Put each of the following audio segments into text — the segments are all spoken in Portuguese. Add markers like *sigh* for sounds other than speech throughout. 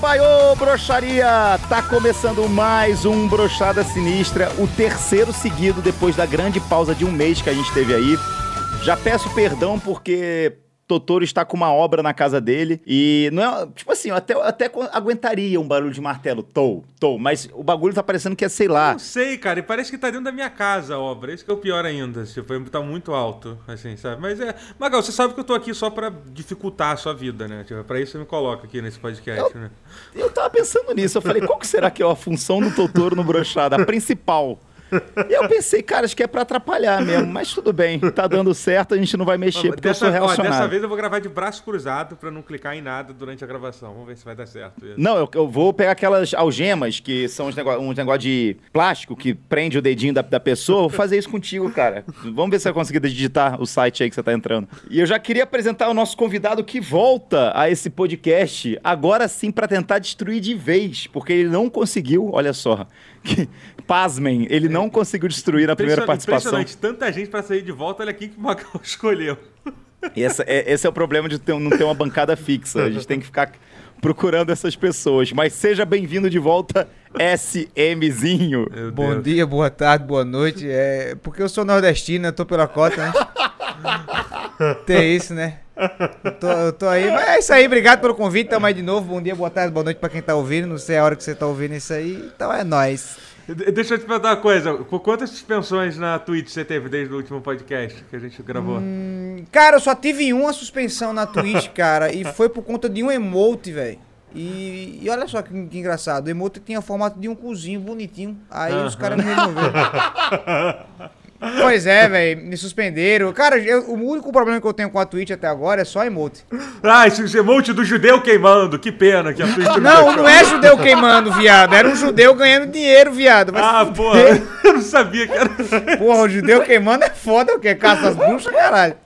Datebaiô, broxaria! Tá começando mais um Brochada Sinistra, o terceiro seguido depois da grande pausa de um mês que a gente teve aí. Já peço perdão porque Totoro está com uma obra na casa dele e não é, tipo assim, eu até, eu até aguentaria um barulho de martelo, tou, tou, mas o bagulho tá parecendo que é, sei lá. Não sei, cara, e parece que tá dentro da minha casa a obra, isso que é o pior ainda, tipo, tá muito alto, assim, sabe? Mas é, Magal, você sabe que eu tô aqui só pra dificultar a sua vida, né? Tipo, pra isso você me coloca aqui nesse podcast, eu, né? Eu tava pensando nisso, eu falei, qual que será que é a função do Totoro no brochada, a principal? E eu pensei, cara, acho que é pra atrapalhar mesmo, mas tudo bem, tá dando certo, a gente não vai mexer, porque dessa, eu sou relacionado. Ó, dessa vez eu vou gravar de braço cruzado pra não clicar em nada durante a gravação. Vamos ver se vai dar certo. Isso. Não, eu, eu, vou pegar aquelas algemas, que são uns negócios um negócio de plástico que prende o dedinho da, da pessoa, vou fazer isso contigo, cara. Vamos ver se eu conseguir digitar o site aí que você tá entrando. E eu já queria apresentar o nosso convidado que volta a esse podcast, agora sim para tentar destruir de vez, porque ele não conseguiu, olha só, que, pasmem, ele não conseguiu destruir na primeira participação. Impressionante, tanta gente para sair de volta, olha aqui que o Macau *laughs* escolheu. Essa, é, esse é o problema de ter, não ter uma bancada fixa. A gente tem que ficar procurando essas pessoas. Mas seja bem-vindo de volta, SMzinho. Bom dia, boa tarde, boa noite. É, porque eu sou nordestino, eu tô pela cota, né? *laughs* Tem isso, né? Eu tô, eu tô, aí. Mas é isso aí, obrigado pelo convite. Tamo aí de novo. Bom dia, boa tarde, boa noite pra quem tá ouvindo. Não sei a hora que você tá ouvindo isso aí. Então é nóis. Deixa eu te perguntar uma coisa. Quantas suspensões na Twitch você teve desde o último podcast que a gente gravou? Hum, cara, eu só tive uma suspensão na Twitch, *laughs* cara. e foi por conta de um emote, velho. E, e, olha só que, que, engraçado. O emote tinha formato de um cozinho bonitinho. Aí uh -huh. os caras me removeram. *laughs* Pois é, velho, me suspenderam. Cara, eu, o único problema que eu tenho com a Twitch até agora é só emote. Ah, esse emote do judeu queimando, que pena que a Twitch não Não, não é judeu queimando, viado. Era um judeu ganhando dinheiro, viado. Mas ah, porra, *laughs* eu não sabia que era. Porra, o judeu queimando é foda, o que? Caça as bruxas, caralho.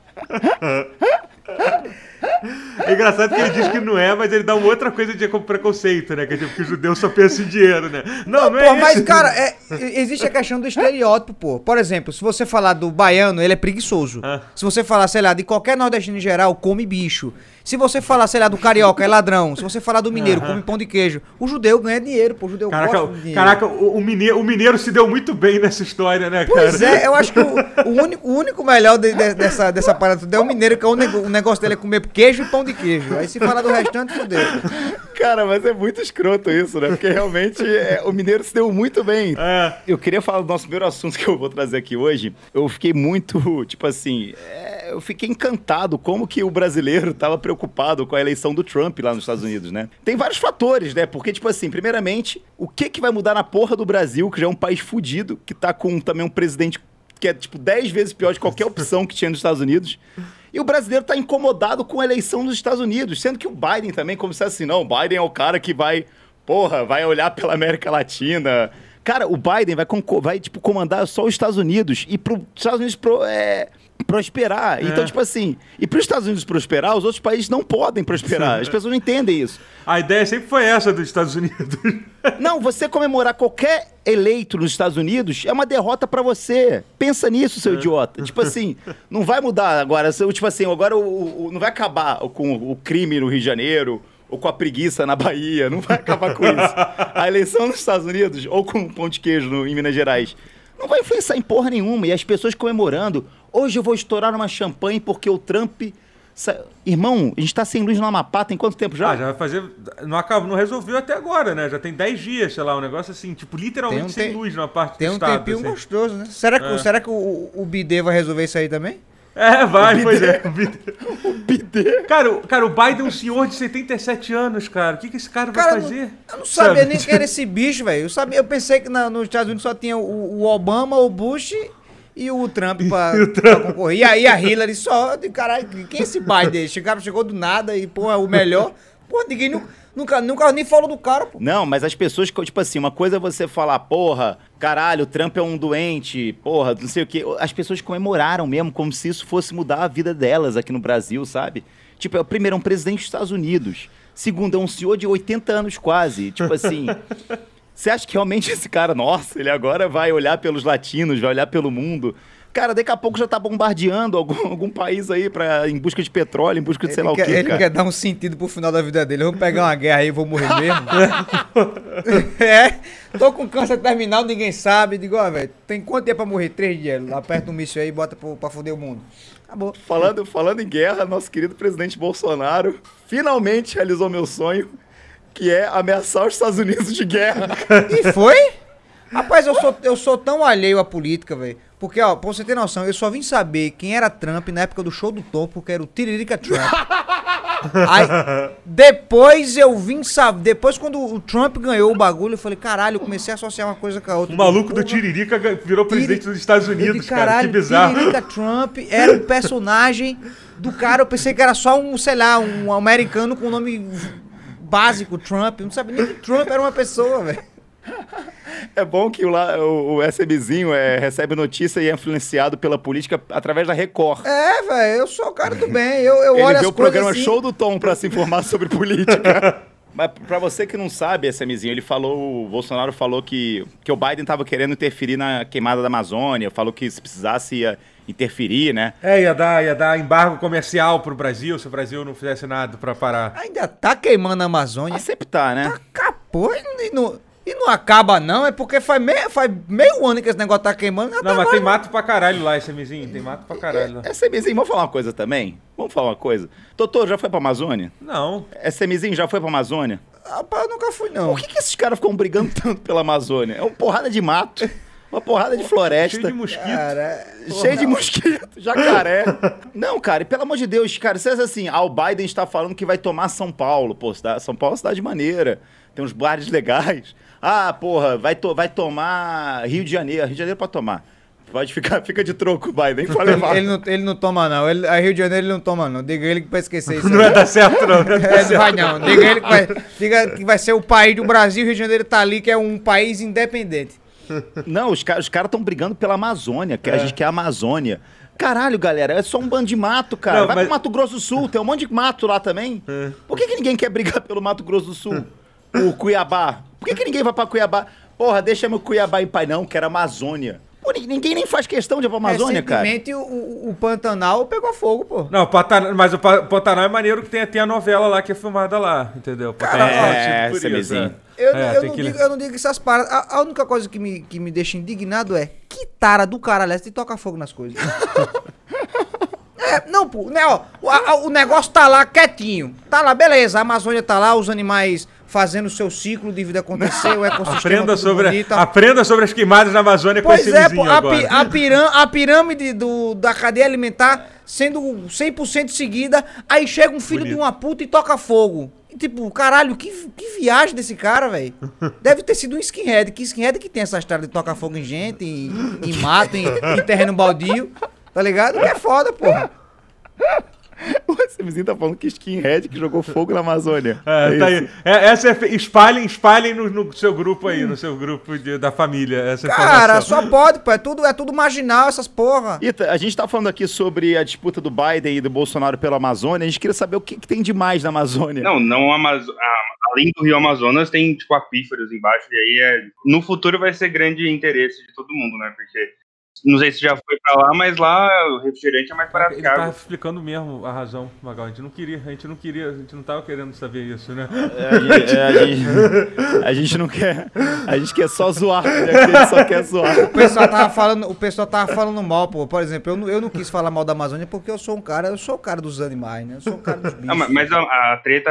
É engraçado que ele diz que não é, mas ele dá uma outra coisa de preconceito, né? Que é tipo que o judeu só pensa em dinheiro, né? Não, não, não é pô, mas, cara, é, existe a questão do estereótipo, pô. Por exemplo, se você falar do baiano, ele é preguiçoso. Ah. Se você falar, sei lá, de qualquer nordestino em geral, come bicho. Se você falar, sei lá, do carioca, é ladrão. Se você falar do mineiro, come pão de queijo. O judeu ganha dinheiro, pô. O judeu caraca, gosta de dinheiro. Caraca, o, o, mineiro, o mineiro se deu muito bem nessa história, né, cara? Pois é, eu acho que o, o único, o único melhor de, de, dessa, dessa parada é o mineiro, que é o, nego, o negócio dele é comer queijo e pão de queijo. Aí se falar do restante, fudeu. Cara, mas é muito escroto isso, né? Porque realmente é, o mineiro se deu muito bem. É. Eu queria falar do nosso primeiro assunto que eu vou trazer aqui hoje. Eu fiquei muito, tipo assim, é, eu fiquei encantado como que o brasileiro estava preocupado com a eleição do Trump lá nos Estados Unidos, né? Tem vários fatores, né? Porque, tipo assim, primeiramente, o que que vai mudar na porra do Brasil, que já é um país fudido, que tá com também um presidente que é, tipo, 10 vezes pior de qualquer opção que tinha nos Estados Unidos. E o brasileiro está incomodado com a eleição dos Estados Unidos, sendo que o Biden também, como se assim, não, o Biden é o cara que vai, porra, vai olhar pela América Latina. Cara, o Biden vai, vai tipo, comandar só os Estados Unidos e para os Estados Unidos pro, é, prosperar. É. Então, tipo assim, e para os Estados Unidos prosperar, os outros países não podem prosperar. As pessoas não entendem isso. A ideia sempre foi essa dos Estados Unidos. *laughs* Não, você comemorar qualquer eleito nos Estados Unidos é uma derrota para você. Pensa nisso, seu é. idiota. Tipo assim, não vai mudar agora. Tipo assim, agora o, o, não vai acabar com o crime no Rio de Janeiro ou com a preguiça na Bahia. Não vai acabar com isso. *laughs* A eleição nos Estados Unidos ou com pão de queijo no, em Minas Gerais não vai influenciar em porra nenhuma. E as pessoas comemorando. Hoje eu vou estourar uma champanhe porque o Trump. Irmão, a gente tá sem luz no Amapá tem quanto tempo já? Ah, já vai fazer. Não, acabou, não resolveu até agora, né? Já tem 10 dias, sei lá, um negócio assim, tipo, literalmente um sem te... luz na parte tem do um estado. Tem um tempinho assim. gostoso, né? Será que, é. será que o, o BD vai resolver isso aí também? É, vai, pois é. O bidê. *laughs* o. Cara, cara, o Biden é um senhor de 77 anos, cara. O que, que esse cara, cara vai fazer? Eu não sabia Sabe? nem quem era esse bicho, velho. Eu, sabia, eu pensei que na, nos Estados Unidos só tinha o, o Obama, o Bush e o Trump *laughs* pra, o Trump. pra concorrer. E aí a Hillary só. Caralho, quem é esse Biden? Chegava, chegou do nada e, pô, é o melhor. Pô, ninguém nunca. Nunca, nunca nem falou do cara, pô. Não, mas as pessoas, tipo assim, uma coisa é você falar, porra, caralho, o Trump é um doente, porra, não sei o quê. As pessoas comemoraram mesmo, como se isso fosse mudar a vida delas aqui no Brasil, sabe? Tipo, é, primeiro, é um presidente dos Estados Unidos. Segundo, é um senhor de 80 anos quase. Tipo assim. *laughs* Você acha que realmente esse cara, nossa, ele agora vai olhar pelos latinos, vai olhar pelo mundo? Cara, daqui a pouco já tá bombardeando algum, *laughs* algum país aí pra, em busca de petróleo, em busca de sei ele lá o quer, quê. Ele cara. quer dar um sentido pro final da vida dele. Eu vou pegar uma guerra aí e vou morrer mesmo. *laughs* é, tô com câncer terminal, ninguém sabe. Digo, ó, velho, tem quanto tempo pra morrer? Três dias. Aperta um míssil aí e bota pro, pra foder o mundo. Acabou. Falando, falando em guerra, nosso querido presidente Bolsonaro finalmente realizou meu sonho, que é ameaçar os Estados Unidos de guerra. E foi? Rapaz, eu sou, eu sou tão alheio à política, velho. Porque, ó, pra você ter noção, eu só vim saber quem era Trump na época do show do Tom, porque era o Tiririca Trump. *laughs* Aí, depois eu vim saber. Depois, quando o Trump ganhou o bagulho, eu falei, caralho, eu comecei a associar uma coisa com a outra. O maluco do Tiririca virou presidente Tiri- dos Estados Unidos, de cara. Que caralho, bizarro. Tiririca Trump era um personagem do cara. Eu pensei que era só um, sei lá, um americano com nome básico, Trump. Eu não sabia nem que Trump era uma pessoa, velho. É bom que o, o, o SMzinho é, recebe notícia e é influenciado pela política através da Record. É, velho, eu sou o cara do bem. Eu, eu *laughs* Ele olho vê o programa assim, Show do Tom pra se informar *laughs* sobre política. *laughs* Mas pra você que não sabe, SMzinho, ele falou, o Bolsonaro falou que, que o Biden tava querendo interferir na queimada da Amazônia, falou que se precisasse ia interferir, né? É, ia dar, ia dar embargo comercial pro Brasil se o Brasil não fizesse nada pra parar. Ainda tá queimando a Amazônia. Mas sempre tá, né? Acabou e não, e não, e não acaba, não. É porque faz meio, faz meio ano que esse negócio tá queimando. Não, até mas tem mato pra caralho lá, esse mizinho. Tem mato pra caralho lá. SMzinho, vamos falar uma coisa também? Vamos falar uma coisa? Doutor, já foi pra Amazônia? Não. SMzinho já foi pra Amazônia? Rapaz, eu nunca fui, não. Por que, que esses caras ficam brigando *laughs* tanto pela Amazônia? É uma porrada de mato, uma porrada de floresta. Cheio de mosquito. Cara, Cheio de mosquito, jacaré. Não, cara, e pelo amor de Deus, cara, se é assim, ah, o Biden está falando que vai tomar São Paulo, pô, cidade- São Paulo é uma cidade maneira, tem uns bares legais. Ah, porra, vai, to- vai tomar Rio de Janeiro, Rio de Janeiro pode tomar. Pode ficar, fica de troco, Biden, pode levar. ele, não, ele não toma, não. Ele, a Rio de Janeiro ele não toma, não. Diga ele que vai esquecer isso. *laughs* Não vai dar certo, não. Não vai É, vai não. Diga ele que vai, diga que vai ser o país do Brasil. Rio de Janeiro tá ali, que é um país independente. Não, os caras estão brigando pela Amazônia, que a É. gente quer a Amazônia. Caralho, galera, é só um bando de mato, cara. Não, Vai mas- pro Mato Grosso do Sul, tem um monte de mato lá também. Por que, que ninguém quer brigar pelo Mato Grosso do Sul? O Cuiabá. Por que, que ninguém vai pra Cuiabá? Porra, deixa meu Cuiabá em pai, não, quero Amazônia. Pô, ni- ninguém nem faz questão de ir pra Amazônia, cara. Recentemente, o, o, Pantanal pegou fogo, pô. Não, Pantanal, mas o Pa- Pantanal é maneiro que tem até a novela lá que é filmada lá, entendeu? Pantanal é, por isso, CBzinho. Eu, É, não que- digo, eu não digo essas paradas. A, a única coisa que me, que me deixa indignado é que tara do caralho de tocar fogo nas coisas. *laughs* É, não, pô, né, ó, o, a- o negócio tá lá quietinho. Tá lá, beleza, a Amazônia tá lá, os animais fazendo o seu ciclo de vida acontecer, o *laughs* ecossistema Aprenda sobre, bonito. aprenda sobre as queimadas na Amazônia com Pois esse é, pô, a, agora. a, pirâ- a pirâmide do, da cadeia alimentar sendo 100% seguida, aí chega um filho Bonito. de uma puta e toca fogo. E, tipo, caralho, que, que viagem desse cara, velho. Deve ter sido um skinhead. Que skinhead que tem essa história de tocar fogo em gente, em, em mato, em, em terreno baldio. Tá ligado? Que é foda, porra. *laughs* O SMzinho tá falando que skinhead que jogou fogo na Amazônia. É, É tá isso. aí. É, essa é, fe- espalhem, espalhem no, no seu grupo aí, no seu grupo de- da família, essa Cara, informação. só pode, pô. É tudo, é tudo marginal essas porra. Ita, a gente tá falando aqui sobre a disputa do Biden e do Bolsonaro pela Amazônia. A gente queria saber o que, que tem de mais na Amazônia. Não, não Amazo- a- além do Rio Amazonas tem tipo aquíferos embaixo e aí é, no futuro vai ser grande interesse de todo mundo, né? Porque não sei se já foi pra lá, mas lá o refrigerante é mais barato Ele que água. tava explicando mesmo a razão, Magal. A gente não queria, a gente não queria, a gente não tava querendo saber isso, né? É, a, gente, é, a gente- a gente não quer. A gente quer só zoar. né? A gente só quer zoar. O pessoal tava falando, o pessoal tava falando mal, pô. Por exemplo, eu não, eu não quis falar mal da Amazônia porque eu sou um cara, eu sou o cara dos animais, né? Eu sou o cara dos bichos. Ma- mas a, a treta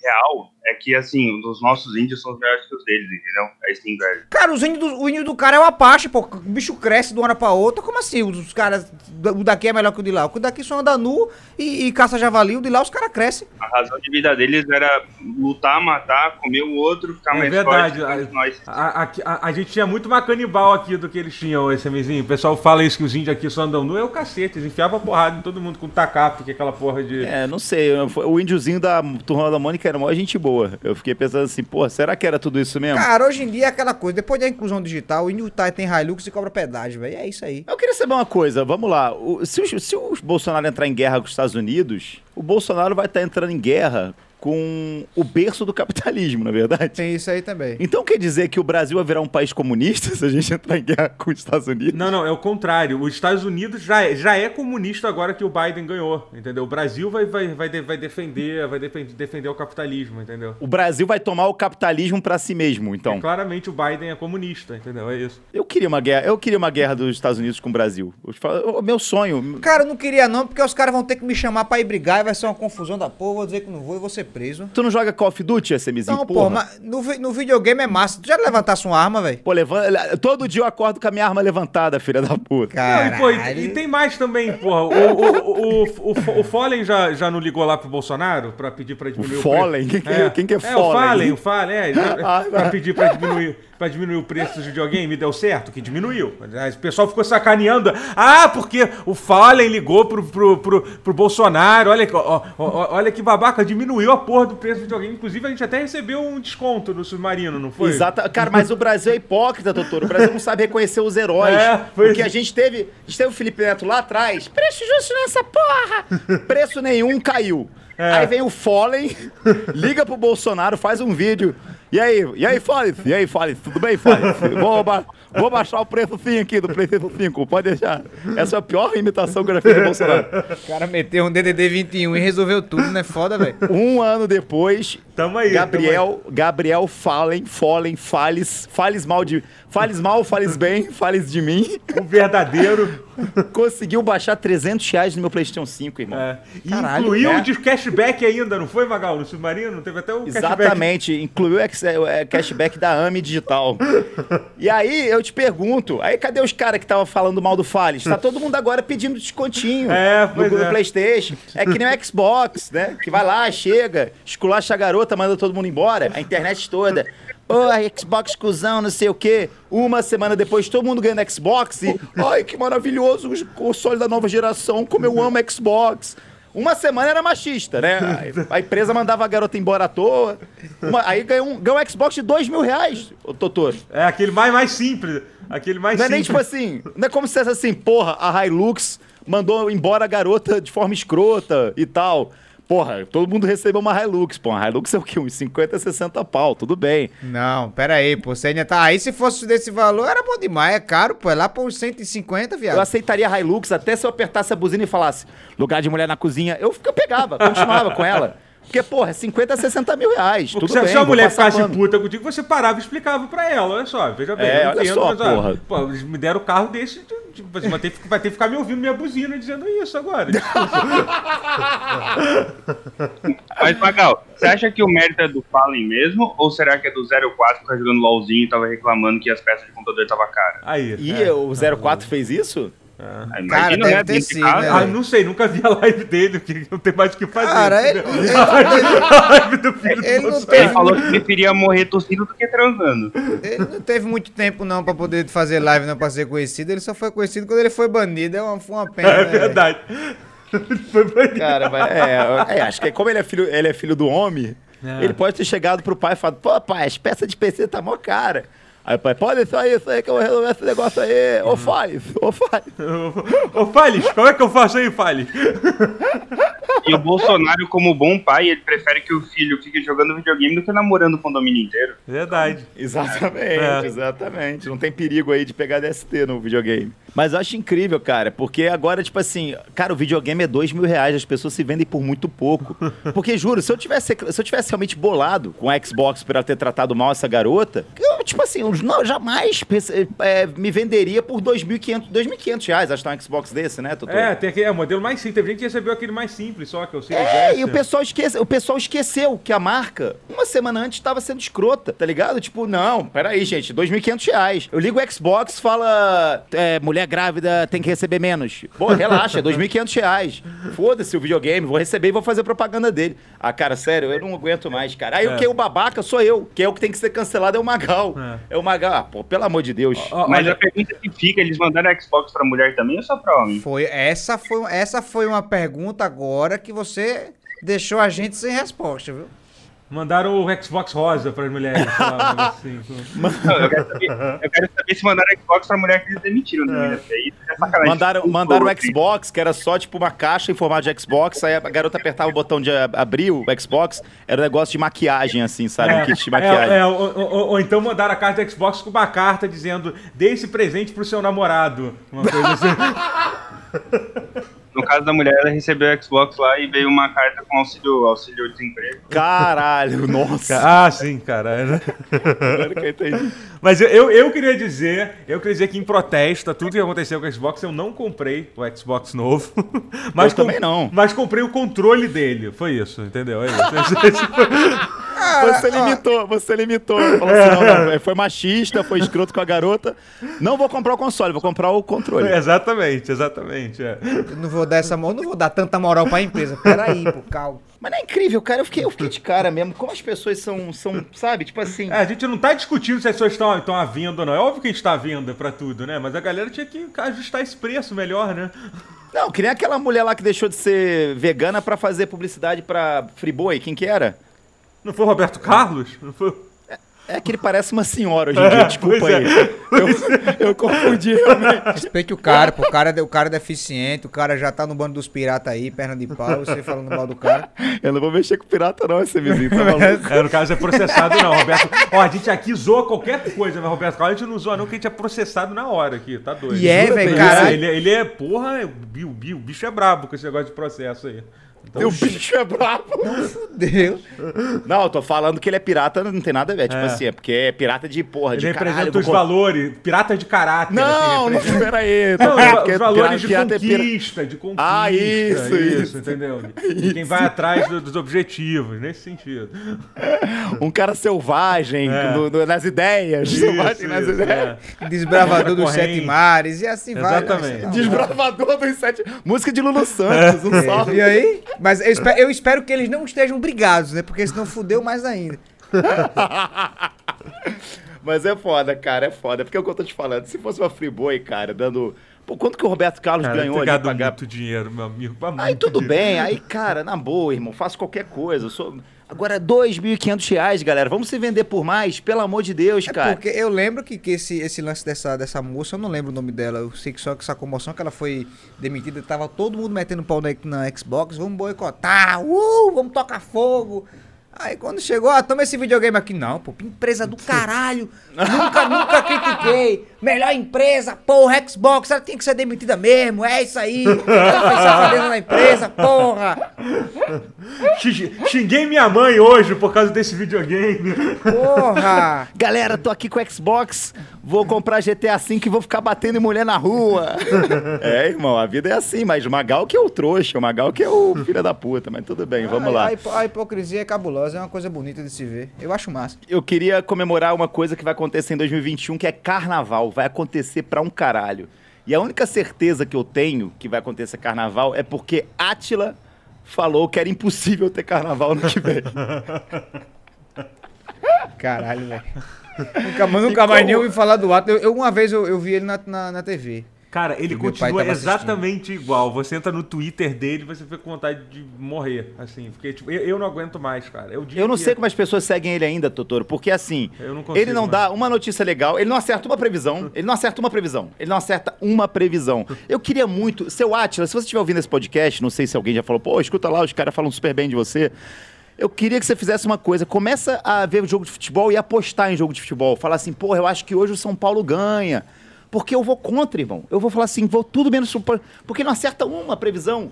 real é que assim, os nossos índios são os melhores que os deles, entendeu? É assim, velho. Cara, os índios do, o índio do cara é o Apache, pô. O bicho cresce de uma hora pra outra. Como assim? Os, os caras. O daqui é melhor que o de lá. O daqui só anda nu e, e caça javali. O de lá os caras crescem. A razão de vida deles era lutar, matar, comer o outro, ficar É mais verdade. forte. nós. A, a- a- a gente tinha muito mais canibal aqui do que eles tinham, esse mesinho. O pessoal fala isso que os índios aqui só andam nu. É o cacete, eles enfiavam porrada em todo mundo com tacape, que é aquela porra de. É, não sei. O índiozinho da turma da Mônica era maior gente boa. Eu fiquei pensando assim, pô, será que era tudo isso mesmo? Cara, hoje em dia é aquela coisa. Depois da inclusão digital, o tá, tem Hilux e cobra pedágio, velho. É isso aí. Eu queria saber uma coisa, vamos lá. O- se, se os Bolsonaro entrar em guerra com os Estados Unidos, o Bolsonaro vai estar entrando em guerra com o berço do capitalismo, na é verdade. Tem isso aí também. Então quer dizer que o Brasil vai virar um país comunista se a gente entrar em guerra com os Estados Unidos? Não, não, é o contrário. Os Estados Unidos já é, já é comunista agora que o Biden ganhou, entendeu? O Brasil vai, vai, vai, vai defender vai defender, defender o capitalismo, entendeu? O Brasil vai tomar o capitalismo para si mesmo, então. E claramente o Biden é comunista, entendeu? É isso. Eu queria uma guerra, eu queria uma guerra dos Estados Unidos com o Brasil. O meu sonho. Cara, eu não queria não, porque os caras vão ter que me chamar para ir brigar e vai ser uma confusão da porra. Vou dizer que não vou e vou ser preso. Tu não joga Call of Duty, SMzinho? Não, porra, mas no, no videogame é massa. Tu já levantasse uma arma, velho? Pô, levanta. Todo dia eu acordo com a minha arma levantada, filha da puta. Caralho. Não, e, pô, e, e, tem mais também, porra. O, o, o, o, o Fallen já, já não ligou lá pro Bolsonaro pra pedir pra diminuir o, o Fallen? Quem, é. quem que é, é Fallen? É, o Fallen, o Fallen, é. *laughs* ah, pra pedir pra diminuir para diminuir o preço do videogame, deu certo, que diminuiu. O pessoal ficou sacaneando. Ah, porque o Fallen ligou pro, pro, pro, pro Bolsonaro. Olha, ó, ó, olha que babaca, diminuiu a porra do preço do videogame. Inclusive, a gente até recebeu um desconto no submarino, não foi? Exato. Cara, mas o Brasil é hipócrita, doutor. O Brasil não sabe reconhecer os heróis. É, porque a gente teve. A gente teve o Felipe Neto lá atrás. Preço justo nessa porra! Preço nenhum caiu. É. Aí vem o Fallen, liga pro Bolsonaro, faz um vídeo. E aí, e aí, Fales? E aí, Fales? Tudo bem, Fales? Vou, ba vou baixar o preço sim aqui do PlayStation 5, pode deixar. Essa é a pior imitação que eu já fiz do Bolsonaro. O cara meteu um DDD 21 e resolveu tudo, né? Foda, velho. Um ano depois, tamo aí, Gabriel, tamo aí. Gabriel Fallen, Fallen, Fales, Fales mal de Fales mal, fales bem, *laughs* fales de mim. O verdadeiro. Conseguiu baixar 300 reais no meu PlayStation 5, irmão. É. E Caralho, incluiu né? de cashback ainda, não foi, Magal? No Submarino? Teve até o Exatamente, cashback. incluiu o cashback da AMI Digital. *laughs* e aí, eu te pergunto, aí cadê os caras que estavam falando mal do Fales? Tá todo mundo agora pedindo descontinho é, no, no é. PlayStation. É que nem o Xbox, né? Que vai lá, chega, esculacha a garota, manda todo mundo embora, a internet toda. Ô, oh, Xbox cuzão, não sei o quê. Uma semana depois, todo mundo ganhando Xbox e... Ai, que maravilhoso o console da nova geração, como eu amo Xbox. Uma semana era machista, né? A empresa mandava a garota embora à toa. Uma, aí ganhou um, ganhou um Xbox de dois mil reais, o Totoro. É, aquele mais, mais simples. Aquele mais não simples. É nem tipo assim, não é como se fosse assim, porra, a Hilux mandou embora a garota de forma escrota e tal. Porra, todo mundo recebeu uma Hilux, pô. Uma Hilux é o quê? Uns 50, 60 pau, tudo bem. Não, pera aí, pô. Você ainda tá. Aí se fosse desse valor, era bom demais. É caro, pô. É lá por 150, viado. Eu aceitaria Hilux até se eu apertasse a buzina e falasse lugar de mulher na cozinha. Eu, eu pegava, continuava com ela. Porque, porra, é 50, 60 mil reais. Porque tudo se bem, a mulher ficasse puta contigo, você parava e explicava pra ela. Olha só, veja bem. É, olha entendo, só, mas, porra. pô, eles me deram o carro desse. Tipo, você vai ter, vai ter que ficar me ouvindo minha buzina dizendo isso agora. *laughs* mas, Magal, você acha que o mérito é do Fallen mesmo? Ou será que é do 04 que tá jogando LOLzinho e tava reclamando que as peças de computador estavam caras? Aí. E é, o 04 fez isso? É. Cara, deve né, ter sido, né, ah, não sei, nunca vi a live dele, porque não tem mais o que fazer. Cara, ele, ele, *laughs* a live do filho ele, do não teve ele falou que preferia morrer tossindo do que transando. Ele não teve muito tempo não pra poder fazer live, não pra ser conhecido. Ele só foi conhecido quando ele foi banido. É uma, foi uma pena. É né, verdade. foi banido. Cara, mas é, é, acho que como ele é filho, ele é filho do homem, é. ele pode ter chegado pro pai e falado, pô, pai, as peças de PC tá mó cara. Aí o pai, pode aí, isso aí que eu vou resolver esse negócio aí. Ô, Fales, ô, Fales. *laughs* Ô, Fales, como é que eu faço aí, Fales? E o Bolsonaro, como bom pai, ele prefere que o filho fique jogando videogame do que namorando o condomínio inteiro. Verdade. Exatamente, é. exatamente. Não tem perigo aí de pegar DST no videogame. Mas eu acho incrível, cara, porque agora, tipo assim, cara, o videogame é dois mil reais, as pessoas se vendem por muito pouco. *laughs* Porque, juro, se eu tivesse, se eu tivesse realmente bolado com a Xbox por ela ter tratado mal essa garota, eu, tipo assim, não, jamais é, me venderia por 2.500 2.500 reais, acho que tá um Xbox desse, né, Totô? É, tem aquele, é o modelo mais simples. Teve gente que recebeu aquele mais simples só, que eu sei. É, e o pessoal, esquece, o pessoal esqueceu que a marca, uma semana antes, estava sendo escrota, tá ligado? Tipo, não, peraí, gente, 2.500 reais. Eu ligo o Xbox, fala, é, mulher grávida tem que receber menos. Pô, *laughs* relaxa, 2.500 reais. Foda-se o videogame, vou receber e vou fazer propaganda dele. Ah, cara, sério, eu não aguento mais, cara. Aí é. o que é o babaca sou eu, que é o que tem que ser cancelado é o Magal. É, é o Magal. Ah, pô, pelo amor de Deus. Mas a pergunta que fica, eles mandaram Xbox pra mulher também ou só pra homem? Foi, essa, foi, essa foi uma pergunta agora que você deixou a gente sem resposta, viu? Mandaram o Xbox rosa para as mulheres. Lá, *laughs* assim. eu, quero saber, eu, quero saber, se mandaram Xbox para mulher que eles demitiram também. É. Mandaram, mandaram o Xbox, que era só tipo uma caixa em formato de Xbox, aí a garota apertava o botão de abrir o Xbox, era um negócio de maquiagem, assim, sabe? É, um kit de maquiagem. É, é, ou, ou, ou, então mandaram a carta do Xbox com uma carta dizendo: dê esse presente pro seu namorado. Uma coisa assim. *laughs* No caso da mulher, ela recebeu o Xbox lá e veio uma carta com auxílio, auxílio desemprego. Caralho, nossa. *laughs* Ah, sim, caralho. Agora que eu entendi. Mas eu, eu, eu, queria dizer, eu queria dizer que em protesto a tudo que aconteceu com o Xbox, eu não comprei o Xbox novo. *laughs* Mas eu também não. Mas comprei o controle dele. Foi isso, entendeu? É isso. *laughs* você limitou, você limitou. Falou assim, não, não, foi machista, foi escroto com a garota. Não vou comprar o console, vou comprar o controle. exatamente, exatamente. É. Eu não vou dar essa moral, não vou dar tanta moral pra empresa. Peraí, pô, calma. Mas não é incrível, cara. Eu fiquei, eu fiquei de cara mesmo. Como as pessoas são, são sabe? Tipo assim. É, a gente não tá discutindo se as pessoas estão, estão à venda ou não. É óbvio que a gente tá à venda pra tudo, né? Mas a galera tinha que ajustar esse preço melhor, né? Não, que nem aquela mulher lá que deixou de ser vegana pra fazer publicidade pra Friboi. Quem que era? Não foi o Roberto Carlos? Não foi. É que ele parece uma senhora hoje em *laughs* dia, desculpa é. aí. Eu, eu confundi realmente. Respeite o cara, pô. O cara, é o cara é deficiente, o cara já tá no bando dos piratas aí, perna de pau, você falando mal do cara. Eu não vou mexer com pirata, não, esse vizinho, tá maluco? É, no caso é processado, não, Roberto. Ó, a gente aqui zoa qualquer coisa, mas Roberto Carlos a gente não zoa, não, que a gente é processado na hora aqui, tá doido. E é, velho, cara. Ele, ele é, porra, o bicho é brabo com esse negócio de processo aí. Então, o bicho é brabo. Não fudeu. Não, eu tô falando que ele é pirata, não tem nada a ver. Tipo é. assim, é porque é pirata de porra, ele de representa caralho, os vou... valores, pirata de caráter. Não, assim, não, espera aí. Não, os valores de conquista, de conquista. Ah, isso, isso. isso entendeu? *laughs* Isso. Quem vai atrás do, dos objetivos, nesse sentido. *laughs* Um cara selvagem, é. no, no, nas ideias. Isso, selvagem nas ideias. É. Desbravador dos sete mares, e assim vai. Exatamente. Vai, Desbravador dos sete... Música de Lulu Santos, um salve. E aí? Mas eu espero, eu espero, que eles não estejam brigados, né? Porque senão fudeu mais ainda. *laughs* Mas é foda, cara, é foda. Porque é o que eu tô te falando. Se fosse uma Friboi, cara, dando. Pô, quanto que o Roberto Carlos cara, ganhou ali? Pagar... muito dinheiro, meu amigo. Aí tudo dinheiro. bem, aí, cara, na boa, irmão, faço qualquer coisa. Eu sou. Agora, R$ 2.500, galera. Vamos se vender por mais? Pelo amor de Deus, é cara. Porque eu lembro que, que esse, esse lance dessa, dessa moça, eu não lembro o nome dela. Eu sei que só que essa comoção que ela foi demitida, tava todo mundo metendo pau na, na Xbox. Vamos boicotar. Uh, vamos tocar fogo. Aí quando chegou, ah, toma esse videogame aqui. Não, pô, empresa do caralho. nunca, nunca critiquei. Melhor empresa, porra, Xbox, ela tem que ser demitida mesmo. É isso aí. Ela fez safadeza na empresa, porra. Xinguei minha mãe hoje por causa desse videogame. Porra. Galera, tô aqui com o Xbox. Vou comprar GTA V e vou ficar batendo em mulher na rua. é, irmão, a vida é assim, mas o Magal que é o trouxa, o Magal que é o filho da puta, mas tudo bem, vamos a, lá. A, a hipocrisia é cabulosa, é uma coisa bonita de se ver. Eu acho massa. Eu queria comemorar uma coisa que vai acontecer em 2021, que é carnaval. Vai acontecer pra um caralho. E a única certeza que eu tenho que vai acontecer carnaval é porque Átila falou que era impossível ter carnaval no que vem. *laughs* Caralho, velho. Nunca, nunca mais nem ouvi falar do ato. Eu, eu, uma vez eu, eu vi ele na, na, na TV. Cara, ele continua exatamente igual. Você entra no Twitter dele você fica com vontade de morrer. Assim, porque tipo, eu, eu não aguento mais, cara. Eu, não sei como as pessoas seguem ele ainda, Totoro, porque assim, não ele não mais. dá uma notícia legal, ele não acerta uma previsão, ele não acerta uma previsão, ele não acerta uma previsão. Eu queria muito, seu Atila, se você estiver ouvindo esse podcast, não sei se alguém já falou, pô, escuta lá, os caras falam super bem de você. Eu queria que você fizesse uma coisa. Começa a ver o jogo de futebol e apostar em jogo de futebol. Falar assim, porra, eu acho que hoje o São Paulo ganha. Porque eu vou contra, irmão. Eu vou falar assim, vou tudo menos. Porque não acerta uma previsão.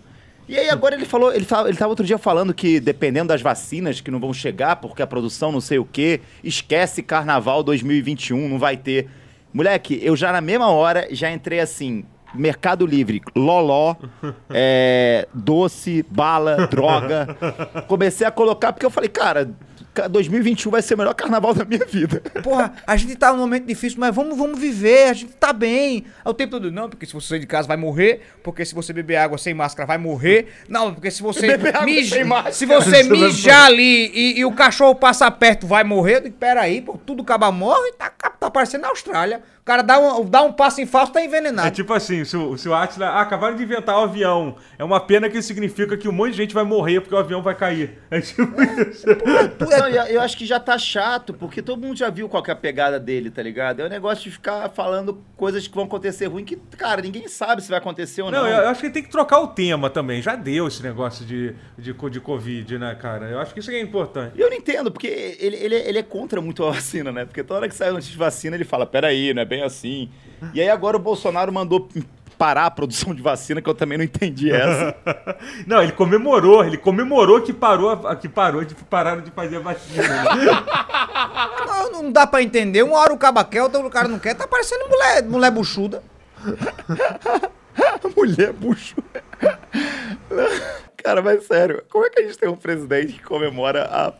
E aí agora ele falou, ele estava ele tava outro dia falando que dependendo das vacinas que não vão chegar, porque a produção não sei o quê, esquece carnaval 2021, não vai ter. Moleque, eu já na mesma hora já entrei assim, Mercado Livre, loló, *laughs* é, doce, bala, droga. *laughs* Comecei a colocar porque eu falei, cara, 2021 vai ser o melhor carnaval da minha vida. Porra, a gente tá num momento difícil, mas vamos, vamos viver, a gente tá bem. Ao tempo todo, não, porque se você sair de casa vai morrer, porque se você beber água sem máscara vai morrer. Não, porque se você mija, se você *laughs* mijar ali e, e, o cachorro passa perto vai morrer. Peraí, pô, tudo acaba morre, tá, tá parecendo a Austrália. cara dá um, dá um passo em falso, tá envenenado. É tipo assim, se o, se o Atila. Ah, acabaram de inventar o avião. É uma pena que significa que um monte de gente vai morrer porque o avião vai cair. *laughs* É tipo isso. Não, eu, eu acho que já tá chato, porque todo mundo já viu qual que é a pegada dele, tá ligado? É o negócio de ficar falando coisas que vão acontecer ruim, que, cara, ninguém sabe se vai acontecer ou não. Não, eu, eu acho que tem que trocar o tema também. Já deu esse negócio de, de, de Covid, né, cara? Eu acho que isso é importante. E eu não entendo, porque ele, ele, ele é contra muito a vacina, né? Porque toda hora que sai notícia de vacina, ele fala, peraí, não é bem assim. E aí agora o Bolsonaro mandou parar a produção de vacina, que eu também não entendi essa. *laughs* não, ele comemorou, ele comemorou que parou, que parou de pararam de fazer a vacina. né? *laughs* Não, não dá pra entender. Uma hora o caba quer, outra hora o cara não quer. Tá parecendo mulher, mulher buchuda. *laughs* Mulher bucho. Cara, mas sério, como é que a gente tem um presidente que comemora a.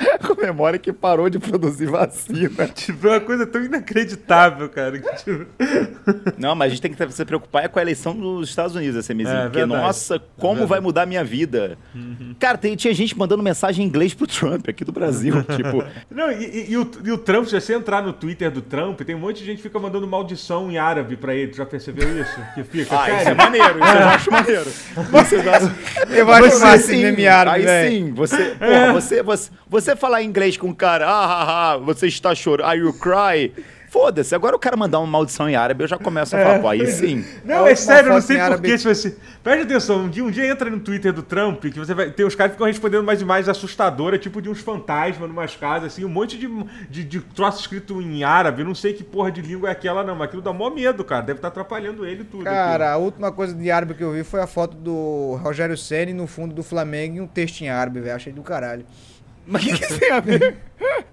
*laughs* comemora que parou de produzir vacina? *laughs* tipo, é uma coisa tão inacreditável, cara. que, tipo, *laughs* Não, mas a gente tem que se preocupar é com a eleição dos Estados Unidos, essa mesinha. É, porque, verdade. nossa, como verdade. vai mudar a minha vida? Cara, tem- tinha gente mandando mensagem em inglês pro Trump aqui do Brasil. tipo, Não, e, e- e o, e o Trump, se você entrar no Twitter do Trump, tem um monte de gente que fica mandando maldição em árabe pra ele. Tu já percebeu isso? Que fica, ah, isso é maneiro, isso eu acho maneiro. Acham... Eu acho Você sim, meme árabe, aí velho. sim, você, porra, você, você, você falar inglês com um cara, ah, ah, ah, você está chorando, are you cry? Foda-se, agora o cara mandar uma maldição em árabe, eu já começo a falar, pô, aí sim. Não, É é sério, eu não foto sei porquê. Se você... Preste atenção, um dia, um dia entra no Twitter do Trump, que você vai ter os caras que ficam respondendo umas imagens assustadoras, tipo de uns fantasmas numas casas, assim, um monte de, de, de troço escrito em árabe. Eu não sei que porra de língua é aquela, não, mas aquilo dá mó medo, cara. Deve estar atrapalhando ele e tudo. Cara, a última coisa de árabe que eu vi foi a foto do Rogério Ceni no fundo do Flamengo e um texto em árabe, velho. Achei do caralho. Mas o que, que isso tem a ver?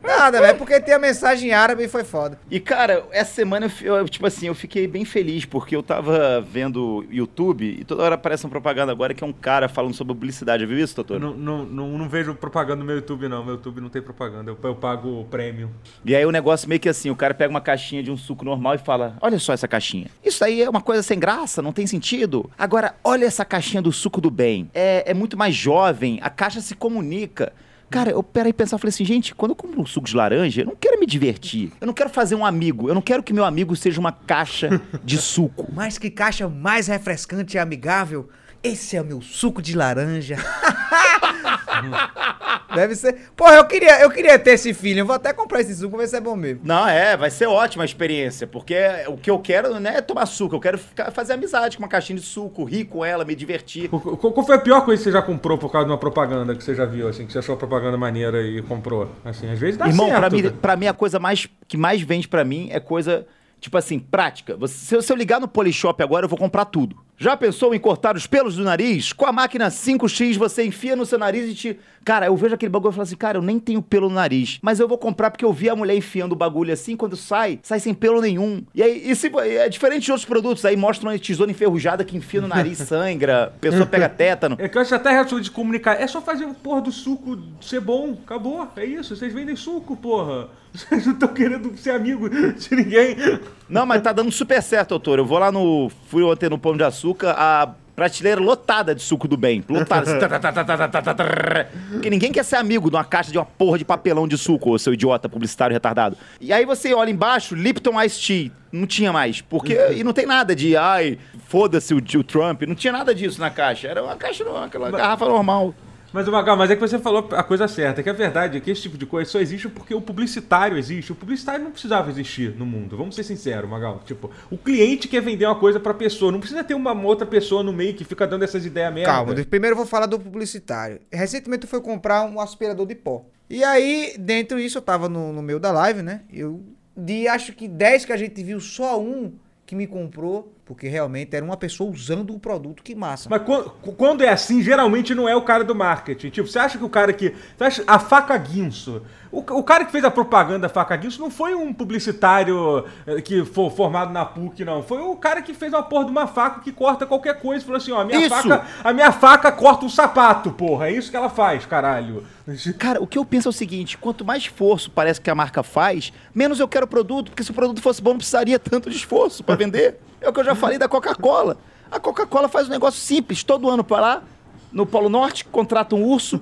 Nada, velho, porque tem a mensagem em árabe e foi foda. E, cara, essa semana, eu eu, tipo assim, eu fiquei bem feliz, porque eu tava vendo YouTube e toda hora aparece uma propaganda agora que é um cara falando sobre publicidade. Viu isso, doutor? não, não, não, não vejo propaganda no meu YouTube, não. Meu YouTube não tem propaganda. Eu, eu pago o prêmio. E aí o negócio meio que assim, o cara pega uma caixinha de um suco normal e fala: Olha só essa caixinha. Isso aí é uma coisa sem graça, não tem sentido. Agora, olha essa caixinha do suco do bem. É, é muito mais jovem, a caixa se comunica. Cara, eu peraí pensar, eu falei assim, gente, quando eu compro um suco de laranja, eu não quero me divertir. Eu não quero fazer um amigo. Eu não quero que meu amigo seja uma caixa de *laughs* suco. Mas que caixa mais refrescante e amigável. Esse é o meu suco de laranja. *laughs* *laughs* Deve ser. Porra, eu queria, eu queria ter esse filho. Eu vou até comprar esse suco, ver se é bom mesmo. Não, é, vai ser ótima a experiência, porque o que eu quero não é tomar suco, eu quero ficar, fazer amizade com uma caixinha de suco, rir com ela, me divertir. Qual, qual- foi a pior coisa que você já comprou por causa de uma propaganda que você já viu, assim, que você achou a propaganda maneira e comprou? Assim, às vezes dá Irmão, certo. pra mim, velho. pra mim a coisa mais que mais vende pra mim é coisa, tipo assim, prática. Você- se, eu, se eu ligar no Polishop agora, eu vou comprar tudo. Já pensou em cortar os pelos do nariz? Com a máquina 5X, você enfia no seu nariz e te. Cara, eu vejo aquele bagulho e falo assim, cara, eu nem tenho pelo no nariz. Mas eu vou comprar porque eu vi a mulher enfiando o bagulho assim, quando sai, sai sem pelo nenhum. E aí, e se- é diferente de outros produtos. Aí mostra uma tesoura enferrujada que enfia no nariz, *laughs* sangra, a pessoa *laughs* pega tétano. É que eu acho até reação de comunicar. É só fazer o porra do suco ser bom. Acabou. É isso. Vocês vendem suco, porra. *laughs* Vocês não estão querendo ser amigo de ninguém. Não, mas tá dando super certo, doutor. Eu vou lá no. Fui ontem no Pão de Açúcar, açúcar, a prateleira lotada de suco do bem. Lotada. Assim, tá, tá, tá, porque ninguém quer ser amigo de uma caixa de uma porra de papelão de suco, seu idiota publicitário retardado. E aí você olha embaixo, Lipton Ice Tea. Não tinha mais. Porque. E não tem nada de ai, foda-se o, o Trump. Não tinha nada disso na caixa. Era uma caixa, aquela garrafa normal. Mas, Magal, mas é que você falou a coisa certa, que a verdade é que esse tipo de coisa só existe porque o publicitário existe. O publicitário não precisava existir no mundo, vamos ser sinceros, Magal. Tipo, o cliente quer vender uma coisa pra pessoa, não precisa ter uma outra pessoa no meio que fica dando essas ideias merda. Calma, primeiro eu vou falar do publicitário. Recentemente eu fui comprar um aspirador de pó. E aí, dentro disso, eu tava no, no meio da live, né? Eu, de acho que 10 que a gente viu, só um que me comprou, porque realmente era uma pessoa usando o produto, que massa. Mas quan- quando é assim, geralmente não é o cara do marketing. Tipo, você acha que o cara que. Você acha, a faca Guinso. O, o cara que fez a propaganda da faca Guinso não foi um publicitário eh, que foi formado na PUC, não. Foi o cara que fez uma porra de uma faca que corta qualquer coisa. Falou assim: ó, a minha, Isso! faca, a minha faca corta um sapato, porra. É isso que ela faz, caralho. *laughs* Cara, o que eu penso é o seguinte: quanto mais esforço parece que a marca faz, menos eu quero o produto, porque se o produto fosse bom, não precisaria tanto de esforço pra vender. É o que eu já falei da Coca-Cola. A Coca-Cola faz um negócio simples, todo ano para lá, no Polo Norte, contrata um urso,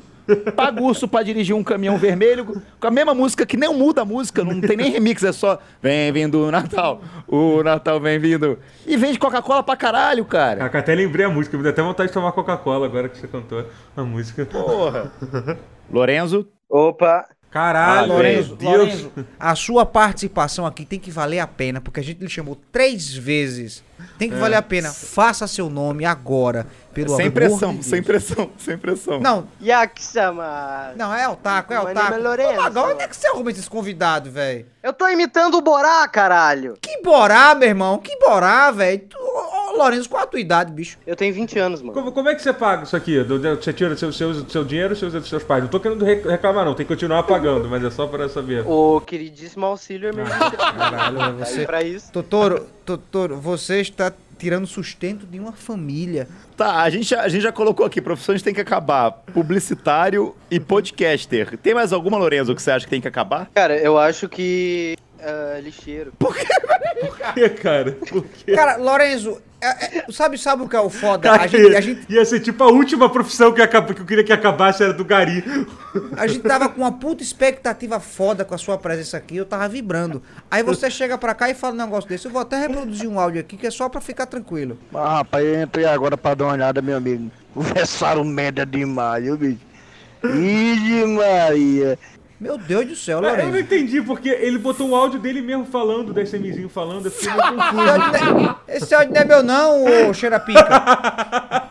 Paga urso pra dirigir um caminhão vermelho com a mesma música, que nem muda a música, não tem nem remix, é só vem vindo o Natal, o Natal vem vindo. E vende Coca-Cola pra caralho, cara. Ah, até lembrei a música, me deu até vontade de tomar Coca-Cola agora que você cantou a música. Porra. Lorenzo. Opa, Caralho, Ah, Lorenzo, Deus. Lorenzo, a sua participação aqui tem que valer a pena, porque a gente lhe chamou três vezes. Tem que valer a pena. Faça seu nome agora, pelo sem amor pressão, de Deus. sem pressão, sem pressão. Não, Yaksama. não, é o taco, é o Meu taco. é Lorenzo. Ô, Magal, onde é que você arruma esses convidados, velho? Eu tô imitando o Borá, caralho. Que borá, meu irmão, que borá, velho. Tu- Ô, ô, Lorenzo, qual a tua idade, bicho? Eu tenho 20 anos, mano. Como, como é que você paga isso aqui? Você tira seu, seu, seu dinheiro ou seu, dos seus pais? Não tô querendo rec- reclamar, não. Tem que continuar pagando, mas é só para saber. O queridíssimo auxílio emergencial. Caralho, Tá você... aí pra isso. Totoro, Totoro, você está tirando sustento de uma família. Tá, a gente, já- a gente já colocou aqui, profissões tem que acabar. Publicitário e podcaster. Tem mais alguma, Lorenzo, que você acha que tem que acabar? Cara, eu acho que. ah, lixeiro. Por que, cara? Por quê? Cara, Lorenzo, é- é- sabe, sabe o que é o foda? Cara, A gente, a gente, Ia ser tipo a última profissão que, acaba- que eu queria que acabasse era do Gari. a gente tava com uma puta expectativa foda com a sua presença aqui, eu tava vibrando. Aí você chega pra cá e fala um negócio desse. Eu vou até reproduzir um áudio aqui que é só pra ficar tranquilo. Ah, rapaz, eu entrei agora pra dar uma olhada, meu amigo. Conversaram merda demais, viu, bicho? Ih, Maria. Meu Deus do céu, Eu não Lorenzo. entendi, porque ele botou um áudio dele mesmo falando, da SMzinho falando, eu fiquei meio Esse confuso. é- Esse áudio não é meu não, ô cheirapica. *laughs*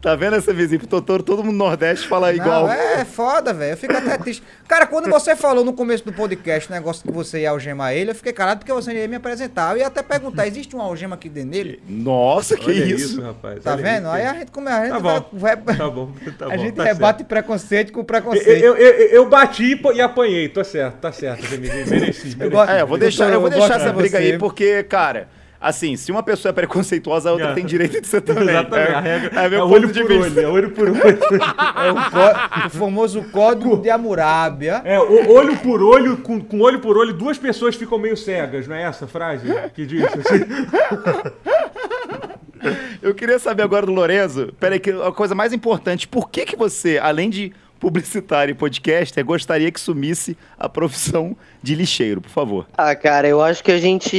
Tá vendo essa vizinha pro Totoro? Todo mundo no Nordeste fala igual. Não, é foda, velho. Eu fico até triste. Cara, quando você falou no começo do podcast o negócio que você ia algemar ele, eu fiquei calado porque você ia me apresentar. Eu ia até perguntar, existe uma algema aqui dentro dele? Nossa, que Olha isso? rapaz. Tá olha vendo? isso. Aí a gente, a gente Tá bom. vai- Tá bom, tá *laughs* a bom, gente tá rebate preconceito com certo. preconceito. Eu, eu, eu, eu bati e apanhei, tô certo, tá certo, mereci. mereci. gosto- É, eu vou deixar, eu vou Eu deixar essa briga você. aí, porque, cara, assim, se uma pessoa é preconceituosa, a outra É. tem direito de ser também. *laughs* Exatamente, É, a regra é é, meu olho ponto de por vista. olho, é olho por olho. É o, có- o famoso código de Hammurabi. É, o- olho por olho, com, com olho por olho, duas pessoas ficam meio cegas, não é essa a frase que diz assim? Eu queria saber agora do Lorenzo, peraí, que a coisa mais importante, por que que você, além de publicitário e podcaster, gostaria que sumisse a profissão de lixeiro, por favor? Ah, cara, eu acho que a gente.